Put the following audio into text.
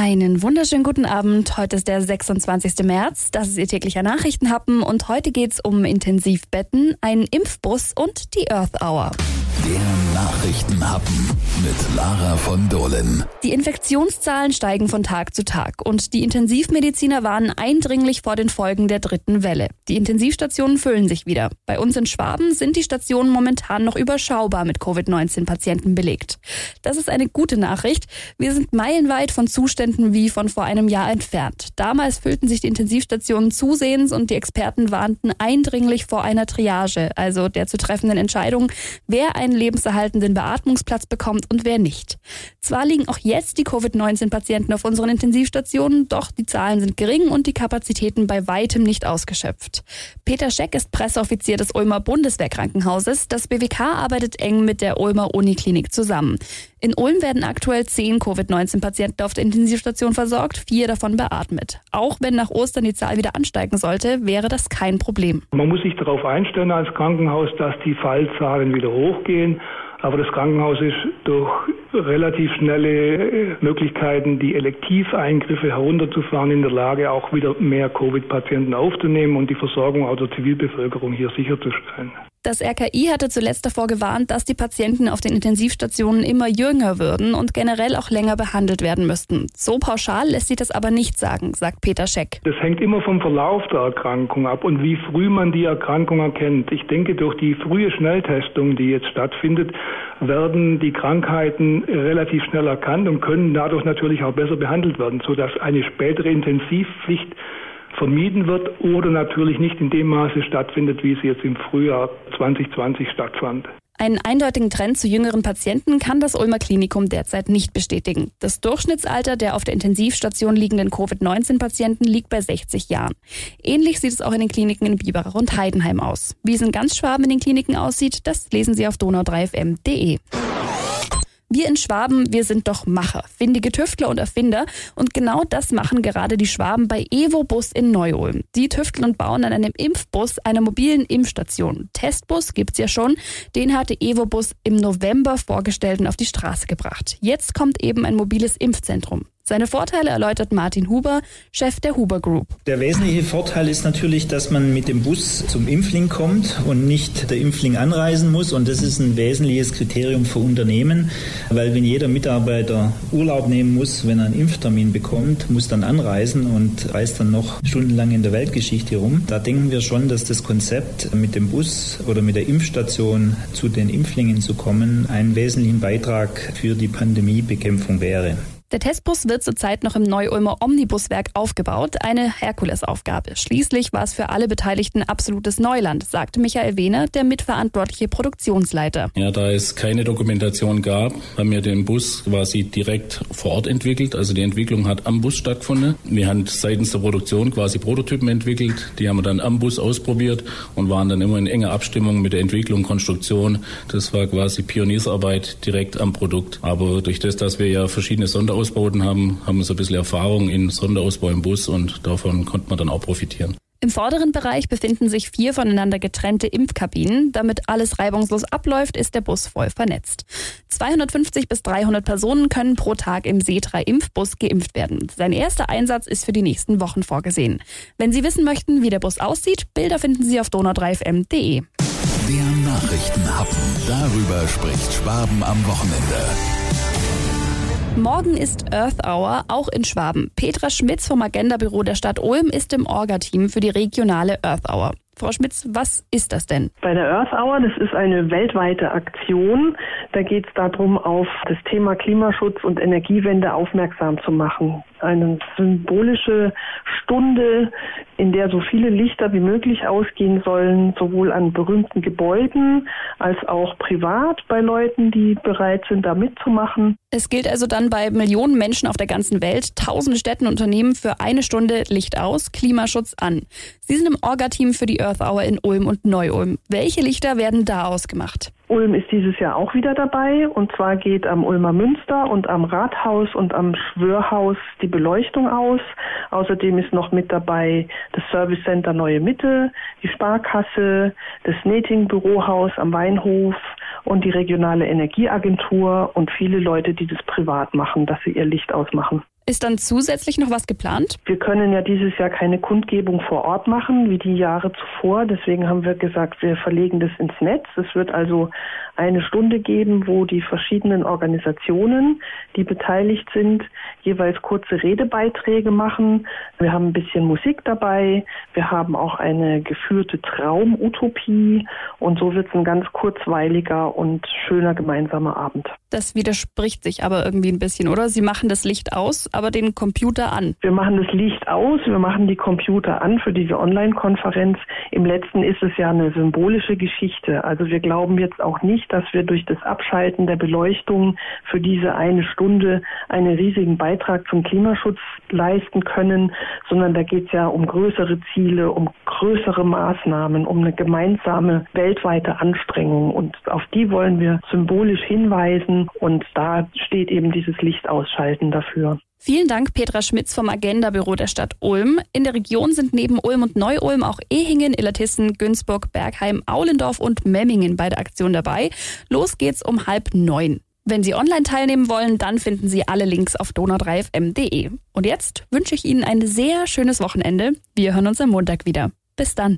Einen wunderschönen guten Abend. Heute ist der 26. März. Das ist Ihr täglicher Nachrichtenhappen und heute geht es um Intensivbetten, einen Impfbus und die Earth Hour. Der Nachrichtenhappen mit Lara von Dohlen. Die Infektionszahlen steigen von Tag zu Tag und die Intensivmediziner warnen eindringlich vor den Folgen der dritten Welle. Die Intensivstationen füllen sich wieder. Bei uns in Schwaben sind die Stationen momentan noch überschaubar mit Covid-19-Patienten belegt. Das ist eine gute Nachricht. Wir sind meilenweit von Zuständen wie von vor einem Jahr entfernt. Damals füllten sich die Intensivstationen zusehends und die Experten warnten eindringlich vor einer Triage, also der zu treffenden Entscheidung, wer einen lebenserhaltenden Beatmungsplatz bekommt und wer nicht. Zwar liegen auch jetzt die Covid-19-Patienten auf unseren Intensivstationen, doch die Zahlen sind gering und die Kapazitäten bei weitem nicht ausgeschöpft. Peter Scheck ist Presseoffizier des Ulmer Bundeswehrkrankenhauses. Das BWK arbeitet eng mit der Ulmer Uniklinik zusammen. In Ulm werden aktuell zehn Covid-19-Patienten auf der Intensivstation versorgt, vier davon beatmet. Auch wenn nach Ostern die Zahl wieder ansteigen sollte, wäre das kein Problem. Man muss sich darauf einstellen als Krankenhaus, dass die Fallzahlen wieder hochgehen. Aber das Krankenhaus ist durch relativ schnelle Möglichkeiten, die Elektiveingriffe herunterzufahren, in der Lage, auch wieder mehr Covid-Patienten aufzunehmen und die Versorgung auch der Zivilbevölkerung hier sicherzustellen. Das RKI hatte zuletzt davor gewarnt, dass die Patienten auf den Intensivstationen immer jünger würden und generell auch länger behandelt werden müssten. So pauschal lässt sich das aber nicht sagen, sagt Peter Scheck. Das hängt immer vom Verlauf der Erkrankung ab und wie früh man die Erkrankung erkennt. Ich denke, durch die frühe Schnelltestung, die jetzt stattfindet, werden die Krankheiten relativ schnell erkannt und können dadurch natürlich auch besser behandelt werden, sodass eine spätere Intensivpflicht vermieden wird oder natürlich nicht in dem Maße stattfindet, wie es jetzt im Frühjahr 2020 stattfand. Einen eindeutigen Trend zu jüngeren Patienten kann das Ulmer Klinikum derzeit nicht bestätigen. Das Durchschnittsalter der auf der Intensivstation liegenden Covid-19-Patienten liegt bei 60 Jahren. Ähnlich sieht es auch in den Kliniken in Biberach und Heidenheim aus. Wie es in ganz Schwaben in den Kliniken aussieht, das lesen Sie auf donau3fm.de. Wir in Schwaben, wir sind doch Macher, findige Tüftler und Erfinder. Und genau das machen gerade die Schwaben bei Evo Bus in Neu-Ulm. Die tüfteln und bauen an einem Impfbus, einer mobilen Impfstation. Testbus gibt's ja schon. Den hatte Evo Bus im November vorgestellt und auf die Straße gebracht. Jetzt kommt eben ein mobiles Impfzentrum. Seine Vorteile erläutert Martin Huber, Chef der Huber Group. Der wesentliche Vorteil ist natürlich, dass man mit dem Bus zum Impfling kommt und nicht der Impfling anreisen muss. Und das ist ein wesentliches Kriterium für Unternehmen, weil wenn jeder Mitarbeiter Urlaub nehmen muss, wenn er einen Impftermin bekommt, muss dann anreisen und reist dann noch stundenlang in der Weltgeschichte rum. Da denken wir schon, dass das Konzept mit dem Bus oder mit der Impfstation zu den Impflingen zu kommen einen wesentlichen Beitrag für die Pandemiebekämpfung wäre. Der Testbus wird zurzeit noch im Neu-Ulmer Omnibuswerk aufgebaut, eine Herkulesaufgabe. Schließlich war es für alle Beteiligten absolutes Neuland, sagte Michael Wehner, der mitverantwortliche Produktionsleiter. Ja, da es keine Dokumentation gab, haben wir den Bus quasi direkt vor Ort entwickelt. Also die Entwicklung hat am Bus stattgefunden. Wir haben seitens der Produktion quasi Prototypen entwickelt, die haben wir dann am Bus ausprobiert und waren dann immer in enger Abstimmung mit der Entwicklung, Konstruktion. Das war quasi Pioniersarbeit direkt am Produkt. Aber durch das, dass wir ja verschiedene Sonder Sonderausbauten haben, haben wir so ein bisschen Erfahrung in Sonderausbau im Bus und davon konnte man dann auch profitieren. Im vorderen Bereich befinden sich vier voneinander getrennte Impfkabinen. Damit alles reibungslos abläuft, ist der Bus voll vernetzt. 250 bis 300 Personen können pro Tag im Seetra Impfbus geimpft werden. Sein erster Einsatz ist für die nächsten Wochen vorgesehen. Wenn Sie wissen möchten, wie der Bus aussieht, Bilder finden Sie auf donau3fm.de. Der Nachrichtenhappen. Darüber spricht Schwaben am Wochenende. Morgen ist Earth Hour, auch in Schwaben. Petra Schmitz vom Agenda-Büro der Stadt Ulm ist im Orga-Team für die regionale Earth Hour. Frau Schmitz, was ist das denn? Bei der Earth Hour, das ist eine weltweite Aktion. Da geht es darum, auf das Thema Klimaschutz und Energiewende aufmerksam zu machen. Eine symbolische Stunde, in der so viele Lichter wie möglich ausgehen sollen, sowohl an berühmten Gebäuden als auch privat bei Leuten, die bereit sind, da mitzumachen. Es gilt also dann bei Millionen Menschen auf der ganzen Welt, tausende Städten und Unternehmen für eine Stunde Licht aus, Klimaschutz an. Sie sind im Orga-Team für die Earth Hour in Ulm und Neu-Ulm. Welche Lichter werden da ausgemacht? Ulm ist dieses Jahr auch wieder dabei und zwar geht am Ulmer Münster und am Rathaus und am Schwörhaus die Beleuchtung aus. Außerdem ist noch mit dabei das Service Center Neue Mitte, die Sparkasse, das Nating Bürohaus am Weinhof und die regionale Energieagentur und viele Leute, die das privat machen, dass sie ihr Licht ausmachen. Ist dann zusätzlich noch was geplant? Wir können ja dieses Jahr keine Kundgebung vor Ort machen, wie die Jahre zuvor. Deswegen haben wir gesagt, wir verlegen das ins Netz. Es wird also eine Stunde geben, wo die verschiedenen Organisationen, die beteiligt sind, jeweils kurze Redebeiträge machen. Wir haben ein bisschen Musik dabei. Wir haben auch eine geführte Traumutopie. Und so wird es ein ganz kurzweiliger und schöner gemeinsamer Abend. Das widerspricht sich aber irgendwie ein bisschen, oder? Sie machen das Licht aus, aber den Computer an. Wir machen das Licht aus, wir machen die Computer an für diese Online-Konferenz. Im letzten ist es ja eine symbolische Geschichte. Also wir glauben jetzt auch nicht, dass wir durch das Abschalten der Beleuchtung für diese eine Stunde einen riesigen Beitrag zum Klimaschutz leisten können, sondern da geht es ja um größere Ziele, um größere Maßnahmen, um eine gemeinsame weltweite Anstrengung. Und auf die wollen wir symbolisch hinweisen und da steht eben dieses Lichtausschalten dafür. Vielen Dank, Petra Schmitz vom Agenda-Büro der Stadt Ulm. In der Region sind neben Ulm und Neu-Ulm auch Ehingen, Illertissen, Günzburg, Bergheim, Aulendorf und Memmingen bei der Aktion dabei. Los geht's um halb neun. Wenn Sie online teilnehmen wollen, dann finden Sie alle Links auf donau3fm.de. Und jetzt wünsche ich Ihnen ein sehr schönes Wochenende. Wir hören uns am Montag wieder. Bis dann.